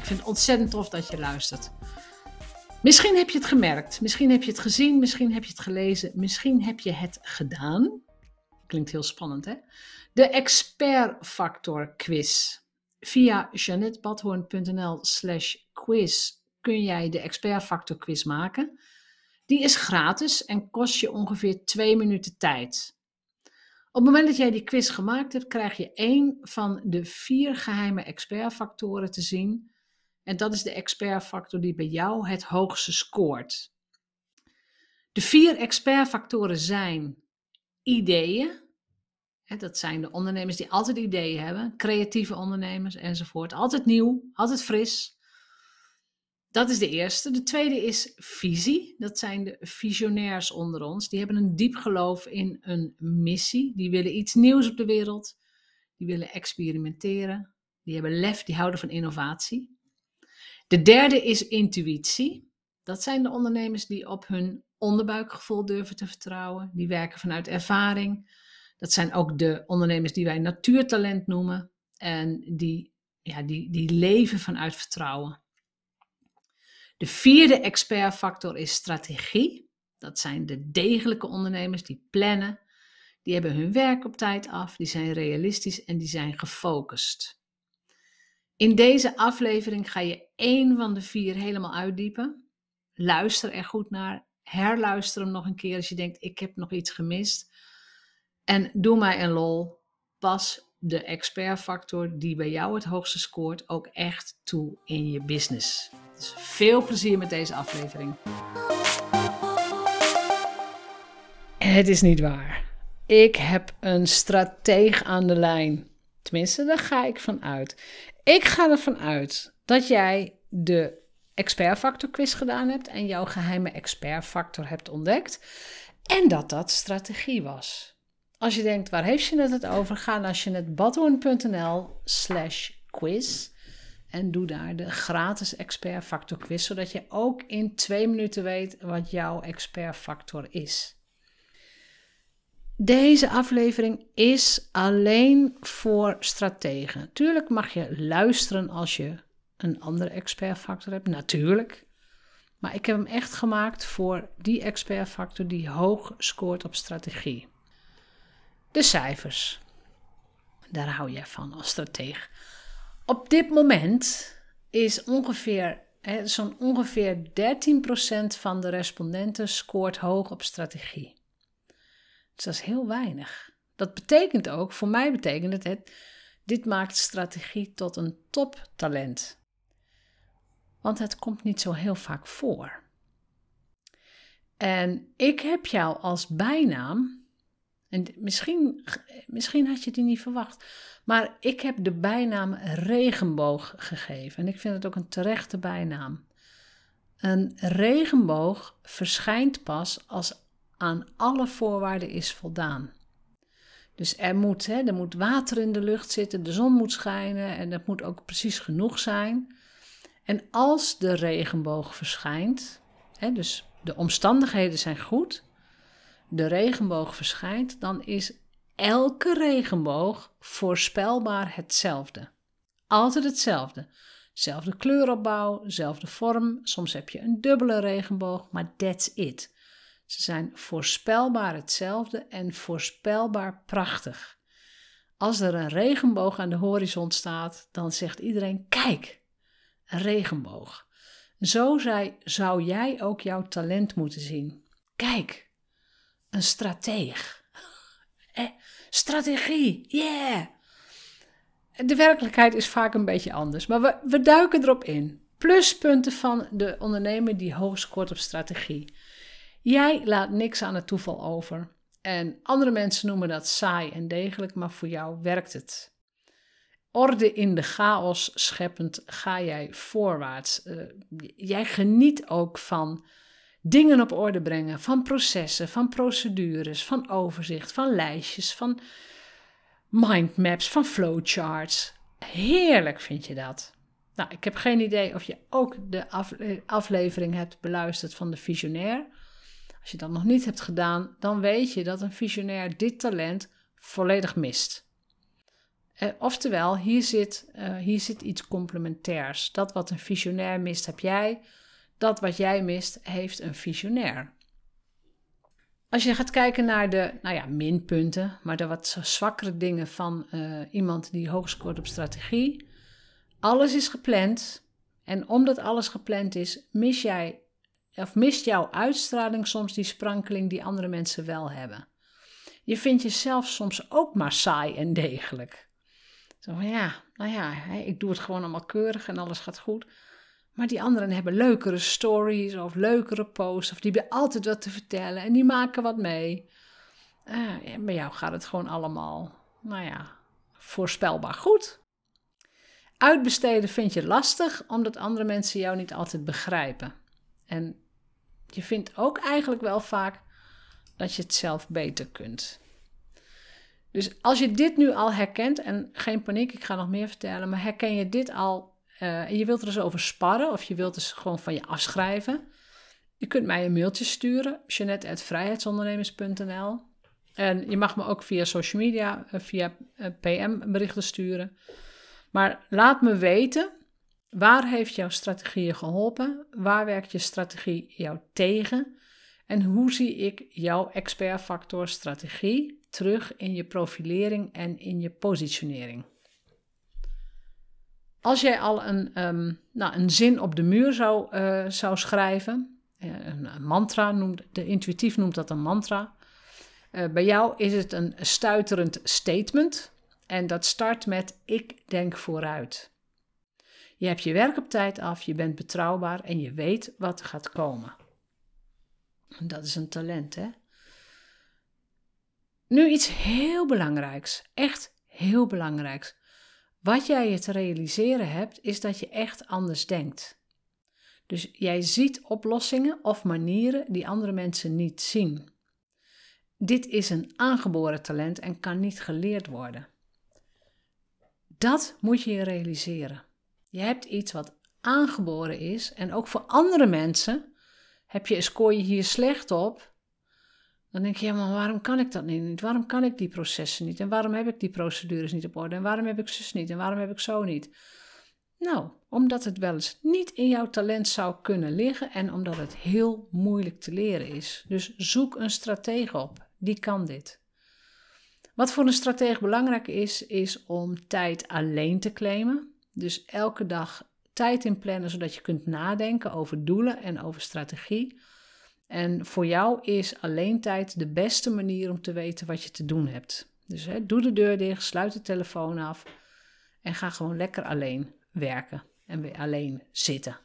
Ik vind het ontzettend tof dat je luistert. Misschien heb je het gemerkt, misschien heb je het gezien, misschien heb je het gelezen, misschien heb je het gedaan. Klinkt heel spannend, hè? De Expert Factor Quiz. Via janettebadhoorn.nl slash quiz kun jij de Expert Factor Quiz maken. Die is gratis en kost je ongeveer twee minuten tijd. Op het moment dat jij die quiz gemaakt hebt, krijg je één van de vier geheime expertfactoren te zien. En dat is de expertfactor die bij jou het hoogste scoort. De vier expertfactoren zijn ideeën. Dat zijn de ondernemers die altijd ideeën hebben, creatieve ondernemers enzovoort. Altijd nieuw, altijd fris. Dat is de eerste. De tweede is visie. Dat zijn de visionairs onder ons. Die hebben een diep geloof in een missie. Die willen iets nieuws op de wereld. Die willen experimenteren. Die hebben lef, die houden van innovatie. De derde is intuïtie. Dat zijn de ondernemers die op hun onderbuikgevoel durven te vertrouwen. Die werken vanuit ervaring. Dat zijn ook de ondernemers die wij natuurtalent noemen. En die, ja, die, die leven vanuit vertrouwen. De vierde expertfactor is strategie. Dat zijn de degelijke ondernemers die plannen. Die hebben hun werk op tijd af, die zijn realistisch en die zijn gefocust. In deze aflevering ga je één van de vier helemaal uitdiepen. Luister er goed naar. Herluister hem nog een keer als je denkt: ik heb nog iets gemist. En doe mij een lol. Pas de expertfactor die bij jou het hoogste scoort ook echt toe in je business. Dus veel plezier met deze aflevering. Het is niet waar. Ik heb een strateeg aan de lijn. Tenminste, daar ga ik van uit. Ik ga ervan uit dat jij de expertfactor quiz gedaan hebt en jouw geheime expertfactor hebt ontdekt. En dat dat strategie was. Als je denkt, waar heeft je het over? Ga naar jeanettebadhoorn.nl slash quiz. En doe daar de gratis expert factor quiz, zodat je ook in twee minuten weet wat jouw expert factor is. Deze aflevering is alleen voor strategen. Tuurlijk mag je luisteren als je een andere expertfactor hebt, natuurlijk. Maar ik heb hem echt gemaakt voor die expertfactor die hoog scoort op strategie. De cijfers. Daar hou jij van als stratege. Op dit moment is ongeveer, zo'n ongeveer 13% van de respondenten scoort hoog op strategie. Dus dat is heel weinig. Dat betekent ook, voor mij betekent het, dit maakt strategie tot een toptalent. Want het komt niet zo heel vaak voor. En ik heb jou als bijnaam en misschien, misschien had je die niet verwacht. Maar ik heb de bijnaam regenboog gegeven. En ik vind het ook een terechte bijnaam. Een regenboog verschijnt pas als aan alle voorwaarden is voldaan. Dus er moet, hè, er moet water in de lucht zitten, de zon moet schijnen en dat moet ook precies genoeg zijn. En als de regenboog verschijnt, hè, dus de omstandigheden zijn goed, de regenboog verschijnt, dan is elke regenboog voorspelbaar hetzelfde. Altijd hetzelfde. Zelfde kleuropbouw, zelfde vorm. Soms heb je een dubbele regenboog, maar that's it. Ze zijn voorspelbaar hetzelfde en voorspelbaar prachtig. Als er een regenboog aan de horizon staat, dan zegt iedereen: Kijk, een regenboog. Zo zou jij ook jouw talent moeten zien. Kijk, een strateeg. Eh, strategie, yeah! De werkelijkheid is vaak een beetje anders, maar we, we duiken erop in. Pluspunten van de ondernemer die hoog scoort op strategie. Jij laat niks aan het toeval over. En andere mensen noemen dat saai en degelijk, maar voor jou werkt het. Orde in de chaos scheppend ga jij voorwaarts. Uh, jij geniet ook van dingen op orde brengen, van processen, van procedures, van overzicht, van lijstjes, van mindmaps, van flowcharts. Heerlijk vind je dat. Nou, ik heb geen idee of je ook de aflevering hebt beluisterd van de visionair. Als je dat nog niet hebt gedaan, dan weet je dat een visionair dit talent volledig mist. Eh, oftewel, hier zit, uh, hier zit iets complementairs. Dat wat een visionair mist, heb jij. Dat wat jij mist, heeft een visionair. Als je gaat kijken naar de nou ja, minpunten, maar de wat zwakkere dingen van uh, iemand die hoog scoort op strategie. Alles is gepland. En omdat alles gepland is, mis jij of mist jouw uitstraling soms die sprankeling die andere mensen wel hebben. Je vindt jezelf soms ook maar saai en degelijk. Zo van ja, nou ja, ik doe het gewoon allemaal keurig en alles gaat goed. Maar die anderen hebben leukere stories of leukere posts. Of die hebben altijd wat te vertellen en die maken wat mee. Uh, bij jou gaat het gewoon allemaal, nou ja, voorspelbaar goed. Uitbesteden vind je lastig omdat andere mensen jou niet altijd begrijpen. En je vindt ook eigenlijk wel vaak dat je het zelf beter kunt. Dus als je dit nu al herkent, en geen paniek, ik ga nog meer vertellen, maar herken je dit al uh, en je wilt er eens over sparren of je wilt dus gewoon van je afschrijven, je kunt mij een mailtje sturen, jeanette.vrijheidsondernemers.nl en je mag me ook via social media, uh, via uh, PM berichten sturen. Maar laat me weten Waar heeft jouw strategie je geholpen? Waar werkt je strategie jou tegen? En hoe zie ik jouw expertfactor strategie terug in je profilering en in je positionering? Als jij al een, um, nou, een zin op de muur zou, uh, zou schrijven, uh, een, mantra, noemt, de intuïtief noemt dat een mantra. Uh, bij jou is het een stuiterend statement en dat start met ik denk vooruit. Je hebt je werk op tijd af, je bent betrouwbaar en je weet wat er gaat komen. En dat is een talent, hè? Nu iets heel belangrijks, echt heel belangrijks. Wat jij je te realiseren hebt, is dat je echt anders denkt. Dus jij ziet oplossingen of manieren die andere mensen niet zien. Dit is een aangeboren talent en kan niet geleerd worden. Dat moet je je realiseren. Je hebt iets wat aangeboren is en ook voor andere mensen heb je, scoor je hier slecht op. Dan denk je, ja, maar waarom kan ik dat niet? Waarom kan ik die processen niet? En waarom heb ik die procedures niet op orde? En waarom heb ik zus niet? En waarom heb ik zo niet? Nou, omdat het wel eens niet in jouw talent zou kunnen liggen en omdat het heel moeilijk te leren is. Dus zoek een stratege op, die kan dit. Wat voor een stratege belangrijk is, is om tijd alleen te claimen. Dus elke dag tijd in plannen, zodat je kunt nadenken over doelen en over strategie. En voor jou is alleen tijd de beste manier om te weten wat je te doen hebt. Dus hè, doe de deur dicht, sluit de telefoon af en ga gewoon lekker alleen werken en weer alleen zitten.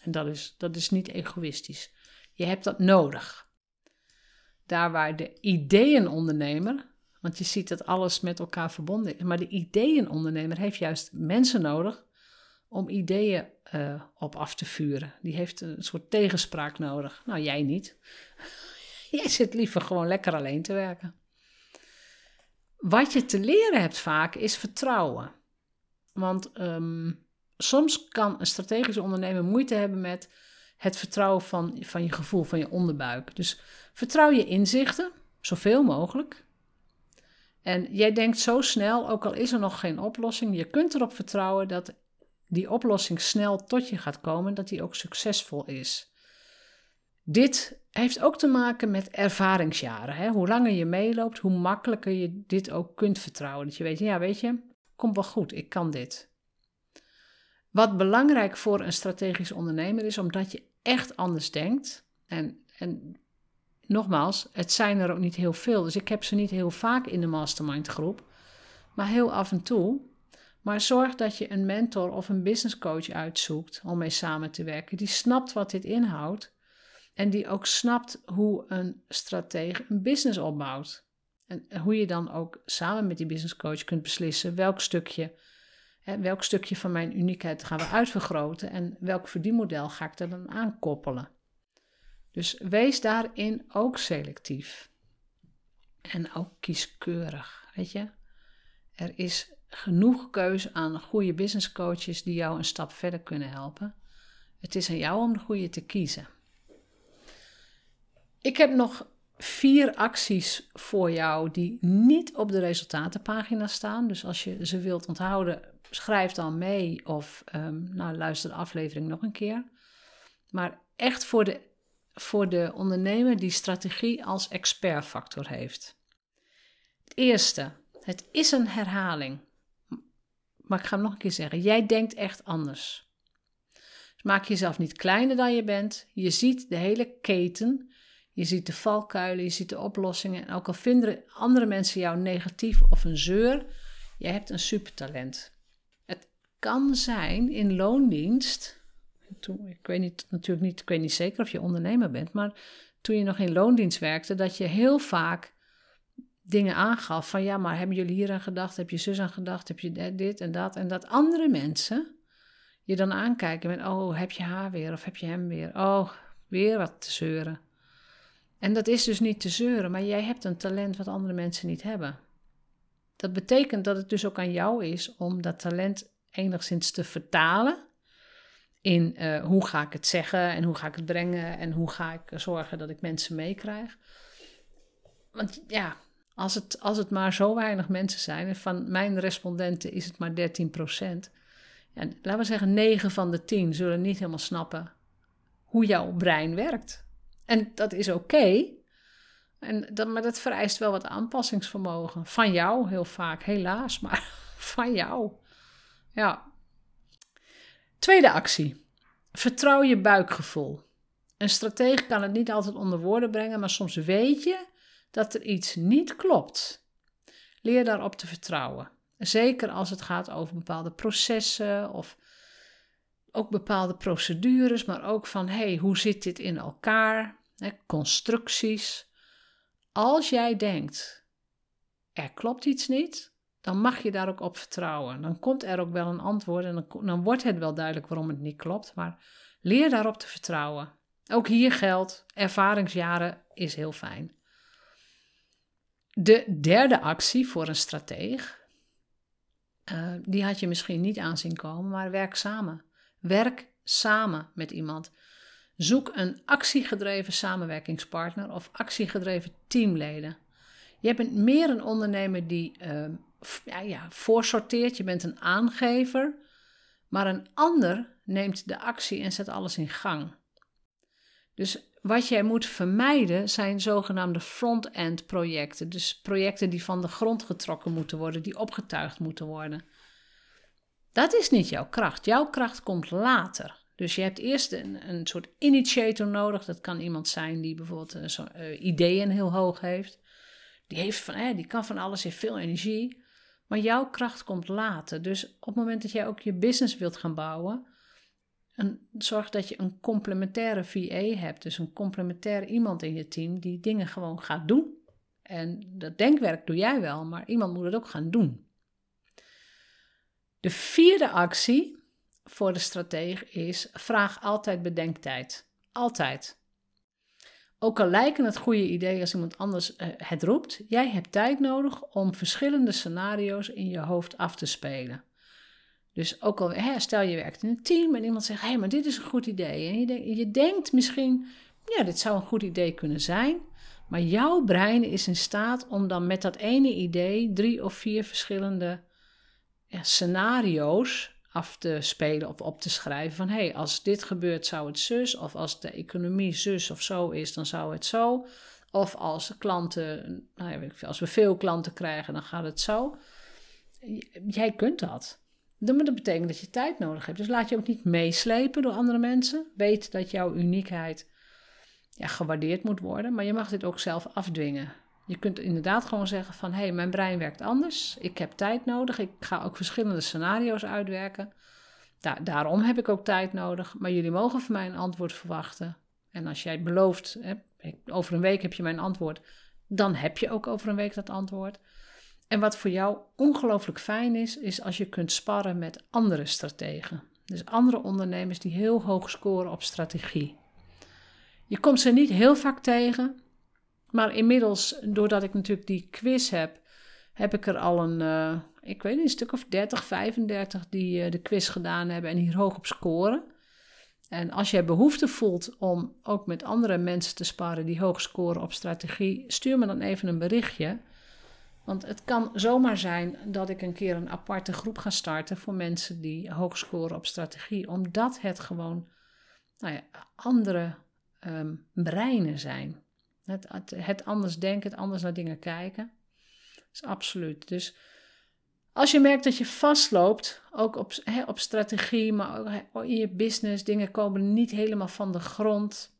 En dat is, dat is niet egoïstisch. Je hebt dat nodig. Daar waar de ideeënondernemer want je ziet dat alles met elkaar verbonden is. Maar de ideeënondernemer heeft juist mensen nodig om ideeën uh, op af te vuren. Die heeft een soort tegenspraak nodig. Nou, jij niet. jij zit liever gewoon lekker alleen te werken. Wat je te leren hebt vaak is vertrouwen. Want um, soms kan een strategische ondernemer moeite hebben met het vertrouwen van, van je gevoel, van je onderbuik. Dus vertrouw je inzichten, zoveel mogelijk. En jij denkt zo snel, ook al is er nog geen oplossing, je kunt erop vertrouwen dat die oplossing snel tot je gaat komen, dat die ook succesvol is. Dit heeft ook te maken met ervaringsjaren. Hè? Hoe langer je meeloopt, hoe makkelijker je dit ook kunt vertrouwen. Dat je weet, ja, weet je, komt wel goed, ik kan dit. Wat belangrijk voor een strategisch ondernemer is, omdat je echt anders denkt. En, en nogmaals, het zijn er ook niet heel veel. Dus ik heb ze niet heel vaak in de mastermind groep, maar heel af en toe. Maar zorg dat je een mentor of een business coach uitzoekt om mee samen te werken. Die snapt wat dit inhoudt en die ook snapt hoe een stratege een business opbouwt. En hoe je dan ook samen met die business coach kunt beslissen welk stukje, hè, welk stukje van mijn uniekheid gaan we uitvergroten en welk verdienmodel ga ik er dan aan koppelen. Dus wees daarin ook selectief. En ook kieskeurig, weet je. Er is genoeg keuze aan goede business coaches die jou een stap verder kunnen helpen. Het is aan jou om de goede te kiezen. Ik heb nog vier acties voor jou die niet op de resultatenpagina staan. Dus als je ze wilt onthouden, schrijf dan mee of um, nou, luister de aflevering nog een keer. Maar echt voor de, voor de ondernemer die strategie als expertfactor heeft. Het eerste, het is een herhaling. Maar ik ga hem nog een keer zeggen. Jij denkt echt anders. Dus maak jezelf niet kleiner dan je bent. Je ziet de hele keten. Je ziet de valkuilen, je ziet de oplossingen. En ook al vinden andere mensen jou negatief of een zeur, jij hebt een supertalent. Het kan zijn in loondienst. Toen, ik weet niet, natuurlijk niet, ik weet niet zeker of je ondernemer bent, maar toen je nog in loondienst werkte, dat je heel vaak dingen aangaf van ja, maar hebben jullie hier aan gedacht? Heb je zus aan gedacht? Heb je dit en dat? En dat andere mensen je dan aankijken met oh, heb je haar weer of heb je hem weer? Oh, weer wat te zeuren. En dat is dus niet te zeuren, maar jij hebt een talent wat andere mensen niet hebben. Dat betekent dat het dus ook aan jou is om dat talent enigszins te vertalen in uh, hoe ga ik het zeggen en hoe ga ik het brengen en hoe ga ik zorgen dat ik mensen meekrijg. Want ja, als het, als het maar zo weinig mensen zijn, en van mijn respondenten is het maar 13 procent. En laten we zeggen, 9 van de 10 zullen niet helemaal snappen hoe jouw brein werkt. En dat is oké. En dat, maar dat vereist wel wat aanpassingsvermogen. Van jou heel vaak, helaas, maar van jou. Ja. Tweede actie. Vertrouw je buikgevoel. Een stratege kan het niet altijd onder woorden brengen, maar soms weet je dat er iets niet klopt. Leer daarop te vertrouwen. Zeker als het gaat over bepaalde processen of ook bepaalde procedures, maar ook van hey, hoe zit dit in elkaar? Constructies. Als jij denkt, er klopt iets niet, dan mag je daar ook op vertrouwen. Dan komt er ook wel een antwoord en dan, wordt het wel duidelijk waarom het niet klopt, maar leer daarop te vertrouwen. Ook hier geldt, ervaringsjaren is heel fijn. De derde actie voor een strateeg, uh, die had je misschien niet aanzien komen, maar werk samen. Werk samen met iemand. Zoek een actiegedreven samenwerkingspartner of actiegedreven teamleden. Je bent meer een ondernemer die uh, ja, ja, voorsorteert, je bent een aangever, maar een ander neemt de actie en zet alles in gang. Dus wat jij moet vermijden zijn zogenaamde front-end projecten. Dus projecten die van de grond getrokken moeten worden, die opgetuigd moeten worden. Dat is niet jouw kracht. Jouw kracht komt later. Dus je hebt eerst een, een soort initiator nodig. Dat kan iemand zijn die bijvoorbeeld uh, zo, uh, ideeën heel hoog heeft. Die, heeft van, eh, die kan van alles, heeft veel energie. Maar jouw kracht komt later. Dus op het moment dat jij ook je business wilt gaan bouwen, en zorg dat je een complementaire VA hebt. Dus een complementair iemand in je team die dingen gewoon gaat doen. En dat denkwerk doe jij wel, maar iemand moet het ook gaan doen. De vierde actie voor de stratege is: vraag altijd bedenktijd. Altijd. Ook al lijken het goede ideeën als iemand anders uh, het roept, jij hebt tijd nodig om verschillende scenario's in je hoofd af te spelen. Dus ook al, hè, stel je werkt in een team en iemand zegt: hé, hey, maar dit is een goed idee. En je, denk, je denkt misschien: ja, dit zou een goed idee kunnen zijn. Maar jouw brein is in staat om dan met dat ene idee drie of vier verschillende ja, scenario's af te spelen of op te schrijven. Van hé, hey, als dit gebeurt zou het zus. Of als de economie zus of zo is, dan zou het zo. Of als klanten, nou ja, als we veel klanten krijgen, dan gaat het zo. Jij kunt dat. Dat betekent dat je tijd nodig hebt. Dus laat je ook niet meeslepen door andere mensen. Weet dat jouw uniekheid ja, gewaardeerd moet worden, maar je mag dit ook zelf afdwingen. Je kunt inderdaad gewoon zeggen van, hé, hey, mijn brein werkt anders. Ik heb tijd nodig. Ik ga ook verschillende scenario's uitwerken. daarom heb ik ook tijd nodig. Maar jullie mogen van mij een antwoord verwachten. En als jij belooft, hè, over een week heb je mijn antwoord, dan heb je ook over een week dat antwoord. En wat voor jou ongelooflijk fijn is, is als je kunt sparren met andere strategen. Dus andere ondernemers die heel hoog scoren op strategie. Je komt ze niet heel vaak tegen, maar inmiddels, doordat ik natuurlijk die quiz heb, heb ik er al een, uh, ik weet niet, een stuk of 30, 35 die uh, de quiz gedaan hebben en hier hoog op scoren. En als jij behoefte voelt om ook met andere mensen te sparren die hoog scoren op strategie, stuur me dan even een berichtje. Want het kan zomaar zijn dat ik een keer een aparte groep ga starten voor mensen die hoog scoren op strategie, omdat het gewoon nou ja, andere um, breinen zijn. Het, het, anders denken, het anders naar dingen kijken. Dat is absoluut. Dus als je merkt dat je vastloopt, ook op, op strategie, maar ook in je business, dingen komen niet helemaal van de grond.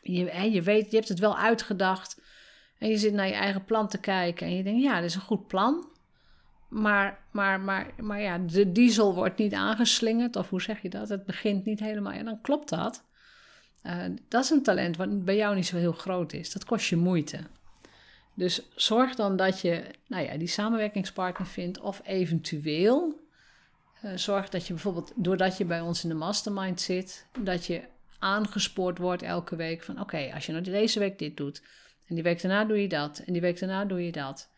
Je, je weet, je hebt het wel uitgedacht. En je zit naar je eigen plan te kijken. En je denkt, ja, dat is een goed plan. Maar, maar, maar, maar ja, de diesel wordt niet aangeslingerd. Of hoe zeg je dat? Het begint niet helemaal. En dan klopt dat. Uh, dat is een talent wat bij jou niet zo heel groot is. Dat kost je moeite. Dus zorg dan dat je nou ja, die samenwerkingspartner vindt. Of eventueel uh, zorg dat je bijvoorbeeld, doordat je bij ons in de mastermind zit, dat je aangespoord wordt elke week van oké, als je nou deze week dit doet, en die week daarna doe je dat, en die week daarna doe je dat,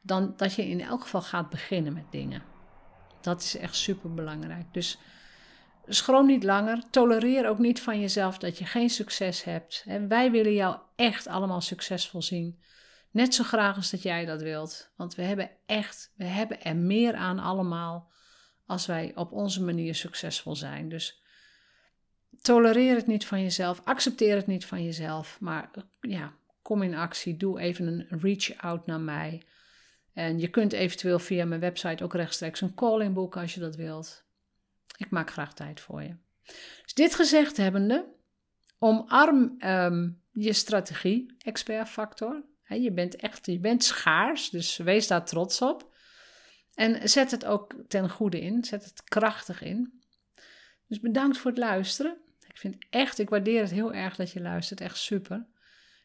dan dat je in elk geval gaat beginnen met dingen. Dat is echt super belangrijk. Dus schroom niet langer. Tolereer ook niet van jezelf dat je geen succes hebt. En wij willen jou echt allemaal succesvol zien. Net zo graag als dat jij dat wilt. Want we hebben echt, we hebben er meer aan allemaal als wij op onze manier succesvol zijn. Dus tolereer het niet van jezelf, accepteer het niet van jezelf, maar ja, kom in actie, doe even een reach out naar mij. En je kunt eventueel via mijn website ook rechtstreeks een call inboeken als je dat wilt. Ik maak graag tijd voor je. Dus dit gezegd hebbende, omarm ehm, je strategie, expert factor. je bent echt, je bent schaars, dus wees daar trots op. En zet het ook ten goede in, zet het krachtig in. Dus bedankt voor het luisteren. Ik vind echt, ik waardeer het heel erg dat je luistert, echt super.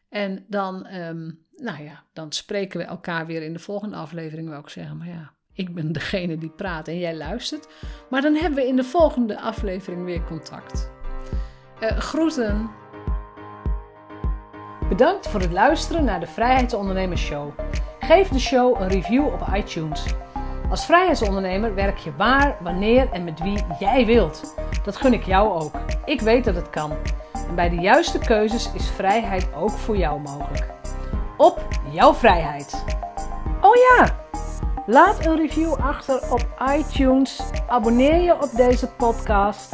En dan, ehm, nou ja, dan spreken we elkaar weer in de volgende aflevering, wil ik zeggen. Maar ja, ik ben degene die praat en jij luistert. Maar dan hebben we in de volgende aflevering weer contact. Uh, groeten. Bedankt voor het luisteren naar de Vrijheidsondernemers Show. Geef de show een review op iTunes. Als vrijheidsondernemer werk je waar, wanneer en met wie jij wilt. Dat gun ik jou ook. Ik weet dat het kan. En bij de juiste keuzes is vrijheid ook voor jou mogelijk. Op jouw vrijheid. Oh ja! Laat een review achter op iTunes. Abonneer je op deze podcast.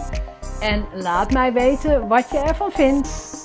En laat mij weten wat je ervan vindt.